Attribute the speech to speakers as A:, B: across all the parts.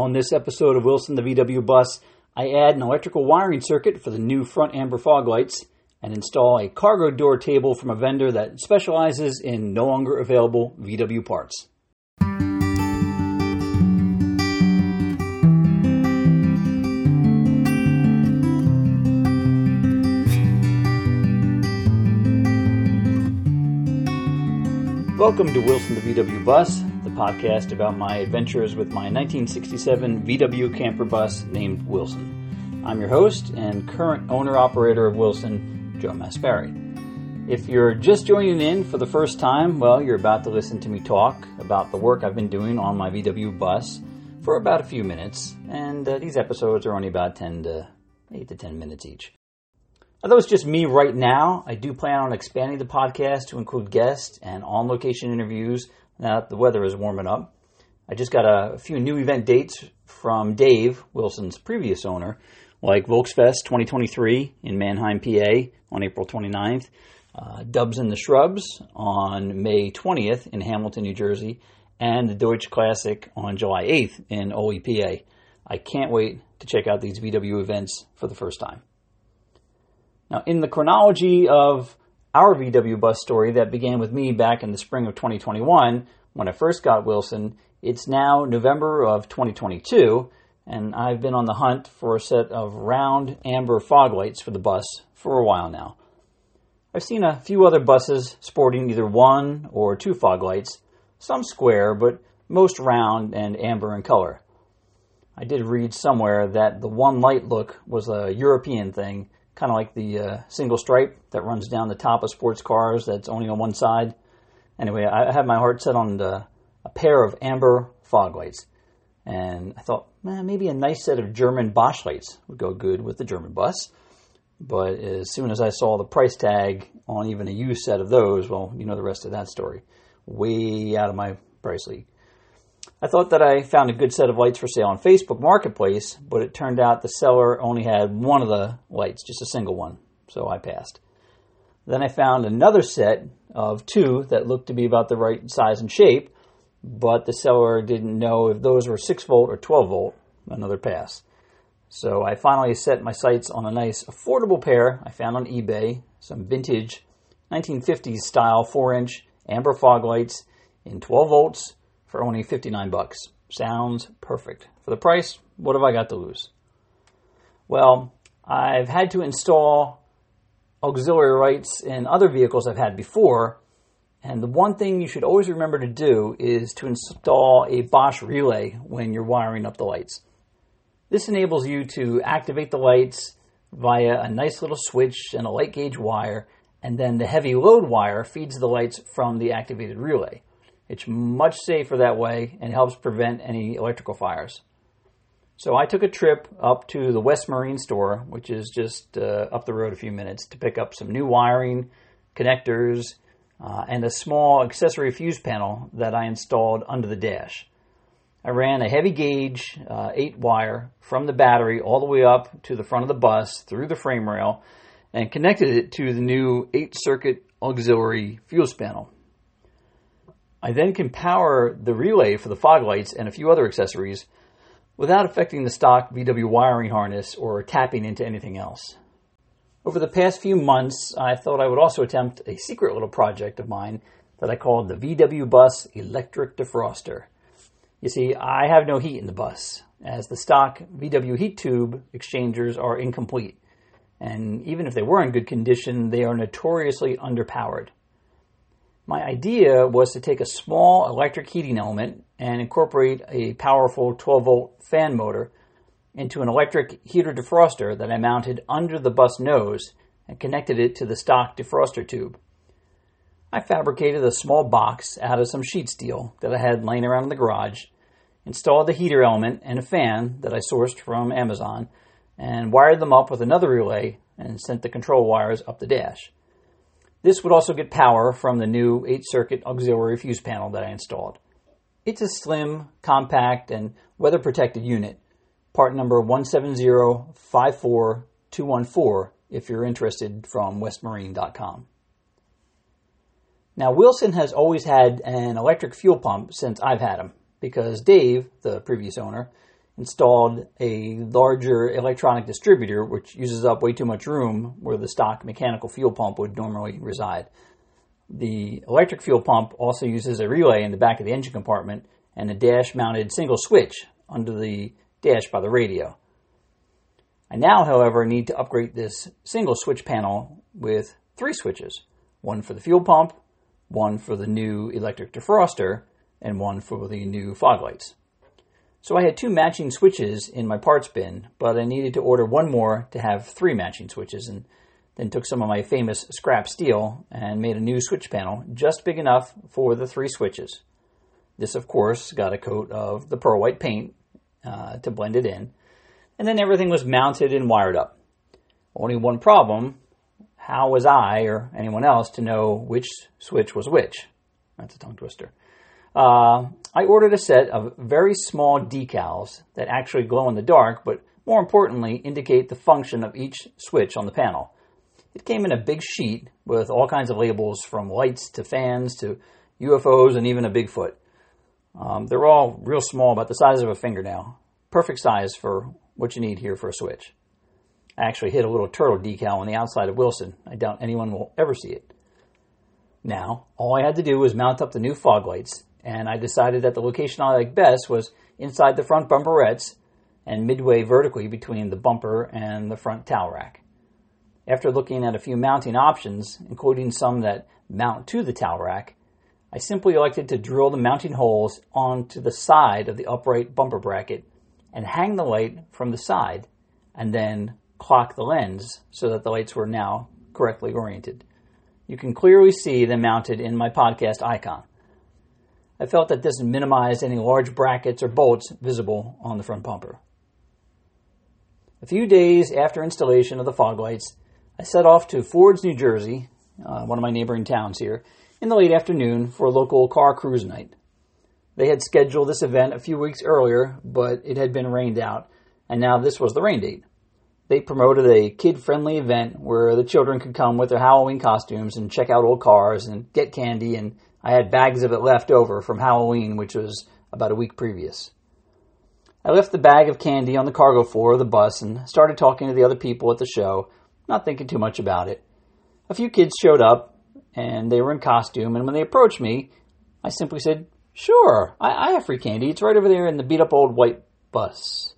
A: On this episode of Wilson the VW Bus, I add an electrical wiring circuit for the new front amber fog lights and install a cargo door table from a vendor that specializes in no longer available VW parts. Welcome to Wilson the VW Bus, the podcast about my adventures with my 1967 VW camper bus named Wilson. I'm your host and current owner operator of Wilson, Joe Maspari. If you're just joining in for the first time, well, you're about to listen to me talk about the work I've been doing on my VW bus for about a few minutes, and uh, these episodes are only about 10 to 8 to 10 minutes each. Although it's just me right now, I do plan on expanding the podcast to include guests and on location interviews now the weather is warming up. I just got a few new event dates from Dave, Wilson's previous owner, like Volksfest 2023 in Manheim, PA on April 29th, uh, Dubs in the Shrubs on May 20th in Hamilton, New Jersey, and the Deutsch Classic on July 8th in Oley, PA. I can't wait to check out these VW events for the first time. Now, in the chronology of our VW bus story that began with me back in the spring of 2021, when I first got Wilson, it's now November of 2022, and I've been on the hunt for a set of round amber fog lights for the bus for a while now. I've seen a few other buses sporting either one or two fog lights, some square, but most round and amber in color. I did read somewhere that the one light look was a European thing kind of like the uh, single stripe that runs down the top of sports cars that's only on one side. Anyway, I had my heart set on the, a pair of amber fog lights. And I thought, man, maybe a nice set of German Bosch lights would go good with the German bus. But as soon as I saw the price tag on even a used set of those, well, you know the rest of that story. Way out of my price league. I thought that I found a good set of lights for sale on Facebook Marketplace, but it turned out the seller only had one of the lights, just a single one, so I passed. Then I found another set of two that looked to be about the right size and shape, but the seller didn't know if those were 6 volt or 12 volt, another pass. So I finally set my sights on a nice affordable pair I found on eBay, some vintage 1950s style 4 inch amber fog lights in 12 volts for only 59 bucks. Sounds perfect. For the price, what have I got to lose? Well, I've had to install auxiliary lights in other vehicles I've had before, and the one thing you should always remember to do is to install a Bosch relay when you're wiring up the lights. This enables you to activate the lights via a nice little switch and a light gauge wire, and then the heavy load wire feeds the lights from the activated relay. It's much safer that way and helps prevent any electrical fires. So I took a trip up to the West Marine store, which is just uh, up the road a few minutes, to pick up some new wiring, connectors, uh, and a small accessory fuse panel that I installed under the dash. I ran a heavy gauge uh, 8 wire from the battery all the way up to the front of the bus through the frame rail and connected it to the new 8 circuit auxiliary fuse panel. I then can power the relay for the fog lights and a few other accessories without affecting the stock VW wiring harness or tapping into anything else. Over the past few months, I thought I would also attempt a secret little project of mine that I called the VW Bus Electric Defroster. You see, I have no heat in the bus, as the stock VW heat tube exchangers are incomplete. And even if they were in good condition, they are notoriously underpowered. My idea was to take a small electric heating element and incorporate a powerful 12 volt fan motor into an electric heater defroster that I mounted under the bus nose and connected it to the stock defroster tube. I fabricated a small box out of some sheet steel that I had laying around in the garage, installed the heater element and a fan that I sourced from Amazon, and wired them up with another relay and sent the control wires up the dash. This would also get power from the new 8 circuit auxiliary fuse panel that I installed. It's a slim, compact, and weather protected unit. Part number 170-54214 if you're interested from westmarine.com. Now, Wilson has always had an electric fuel pump since I've had him because Dave, the previous owner, installed a larger electronic distributor, which uses up way too much room where the stock mechanical fuel pump would normally reside. The electric fuel pump also uses a relay in the back of the engine compartment and a dash mounted single switch under the dash by the radio. I now, however, need to upgrade this single switch panel with three switches one for the fuel pump, one for the new electric defroster, and one for the new fog lights. So I had two matching switches in my parts bin, but I needed to order one more to have three matching switches, and then took some of my famous scrap steel and made a new switch panel just big enough for the three switches. This, of course, got a coat of the pearl white paint uh, to blend it in, and then everything was mounted and wired up. Only one problem how was I or anyone else to know which switch was which? That's a tongue twister. Uh, I ordered a set of very small decals that actually glow in the dark, but more importantly, indicate the function of each switch on the panel. It came in a big sheet with all kinds of labels from lights to fans to UFOs and even a Bigfoot. Um, they're all real small, about the size of a fingernail. Perfect size for what you need here for a switch. I actually hit a little turtle decal on the outside of Wilson. I doubt anyone will ever see it. Now, all I had to do was mount up the new fog lights, and I decided that the location I liked best was inside the front bumperettes and midway vertically between the bumper and the front towel rack. After looking at a few mounting options, including some that mount to the towel rack, I simply elected to drill the mounting holes onto the side of the upright bumper bracket and hang the light from the side and then clock the lens so that the lights were now correctly oriented. You can clearly see them mounted in my podcast icon. I felt that this minimized any large brackets or bolts visible on the front bumper. A few days after installation of the fog lights, I set off to Fords, New Jersey, uh, one of my neighboring towns here, in the late afternoon for a local car cruise night. They had scheduled this event a few weeks earlier, but it had been rained out, and now this was the rain date. They promoted a kid friendly event where the children could come with their Halloween costumes and check out old cars and get candy, and I had bags of it left over from Halloween, which was about a week previous. I left the bag of candy on the cargo floor of the bus and started talking to the other people at the show, not thinking too much about it. A few kids showed up, and they were in costume, and when they approached me, I simply said, Sure, I, I have free candy. It's right over there in the beat up old white bus.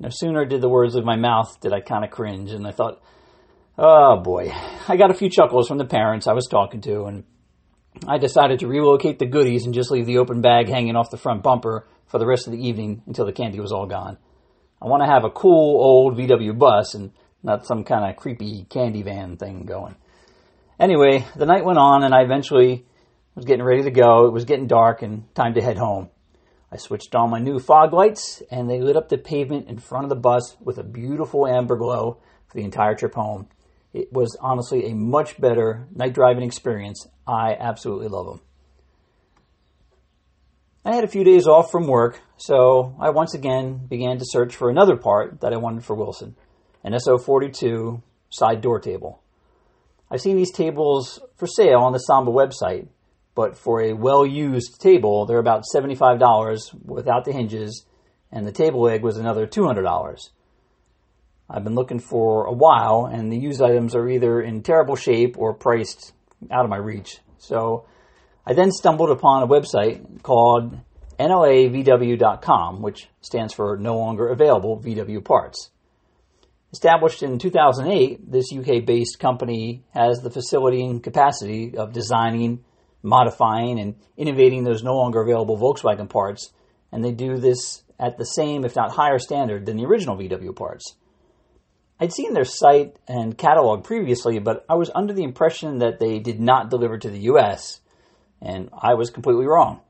A: No sooner did the words leave my mouth did I kind of cringe, and I thought, oh boy. I got a few chuckles from the parents I was talking to, and I decided to relocate the goodies and just leave the open bag hanging off the front bumper for the rest of the evening until the candy was all gone. I want to have a cool old VW bus and not some kind of creepy candy van thing going. Anyway, the night went on, and I eventually was getting ready to go. It was getting dark and time to head home. I switched on my new fog lights and they lit up the pavement in front of the bus with a beautiful amber glow for the entire trip home. It was honestly a much better night driving experience. I absolutely love them. I had a few days off from work, so I once again began to search for another part that I wanted for Wilson an SO42 side door table. I've seen these tables for sale on the Samba website, but for a well used table, they're about $75 without the hinges, and the table leg was another $200. I've been looking for a while, and the used items are either in terrible shape or priced out of my reach. So I then stumbled upon a website called NLAVW.com, which stands for No Longer Available VW Parts. Established in 2008, this UK based company has the facility and capacity of designing, modifying and innovating those no longer available Volkswagen parts, and they do this at the same, if not higher, standard than the original VW parts. I'd seen their site and catalog previously, but I was under the impression that they did not deliver to the US, and I was completely wrong.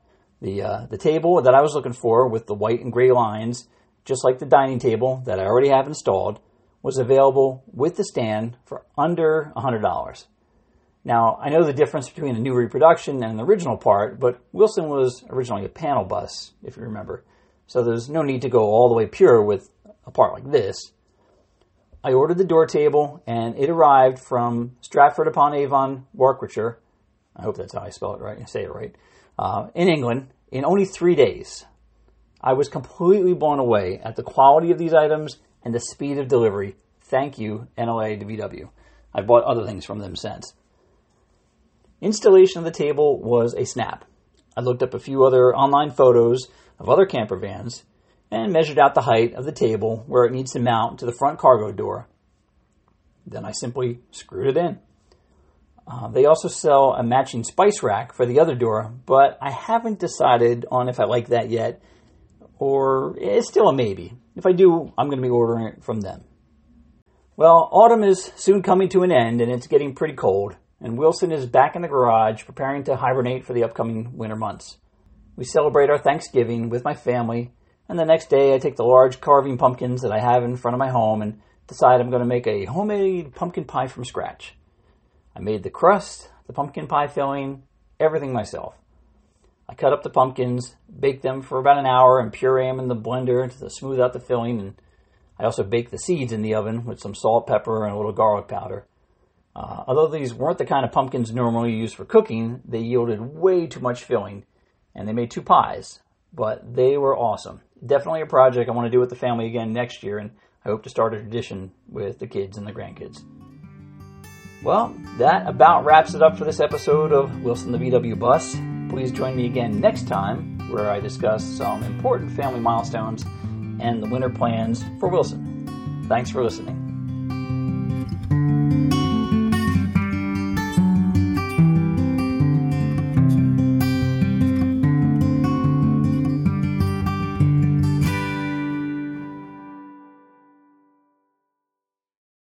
A: The, uh, the table that I was looking for with the white and gray lines, just like the dining table that I already have installed, was available with the stand for under $100. Now, I know the difference between a new reproduction and an original part, but Wilson was originally a panel bus, if you remember. So there's no need to go all the way pure with a part like this. I ordered the door table, and it arrived from Stratford upon Avon, Warwickshire. I hope that's how I spell it right, I say it right. Uh, in England, in only three days. I was completely blown away at the quality of these items and the speed of delivery. Thank you, NLA to VW. I've bought other things from them since. Installation of the table was a snap. I looked up a few other online photos of other camper vans and measured out the height of the table where it needs to mount to the front cargo door. Then I simply screwed it in. Uh, they also sell a matching spice rack for the other door, but I haven't decided on if I like that yet, or it's still a maybe. If I do, I'm going to be ordering it from them. Well, autumn is soon coming to an end and it's getting pretty cold, and Wilson is back in the garage preparing to hibernate for the upcoming winter months. We celebrate our Thanksgiving with my family, and the next day I take the large carving pumpkins that I have in front of my home and decide I'm going to make a homemade pumpkin pie from scratch. I made the crust, the pumpkin pie filling, everything myself. I cut up the pumpkins, bake them for about an hour, and puree them in the blender to smooth out the filling. And I also bake the seeds in the oven with some salt, pepper, and a little garlic powder. Uh, although these weren't the kind of pumpkins normally used for cooking, they yielded way too much filling, and they made two pies. But they were awesome. Definitely a project I want to do with the family again next year, and I hope to start a tradition with the kids and the grandkids. Well, that about wraps it up for this episode of Wilson the VW Bus. Please join me again next time where I discuss some important family milestones and the winter plans for Wilson. Thanks for listening.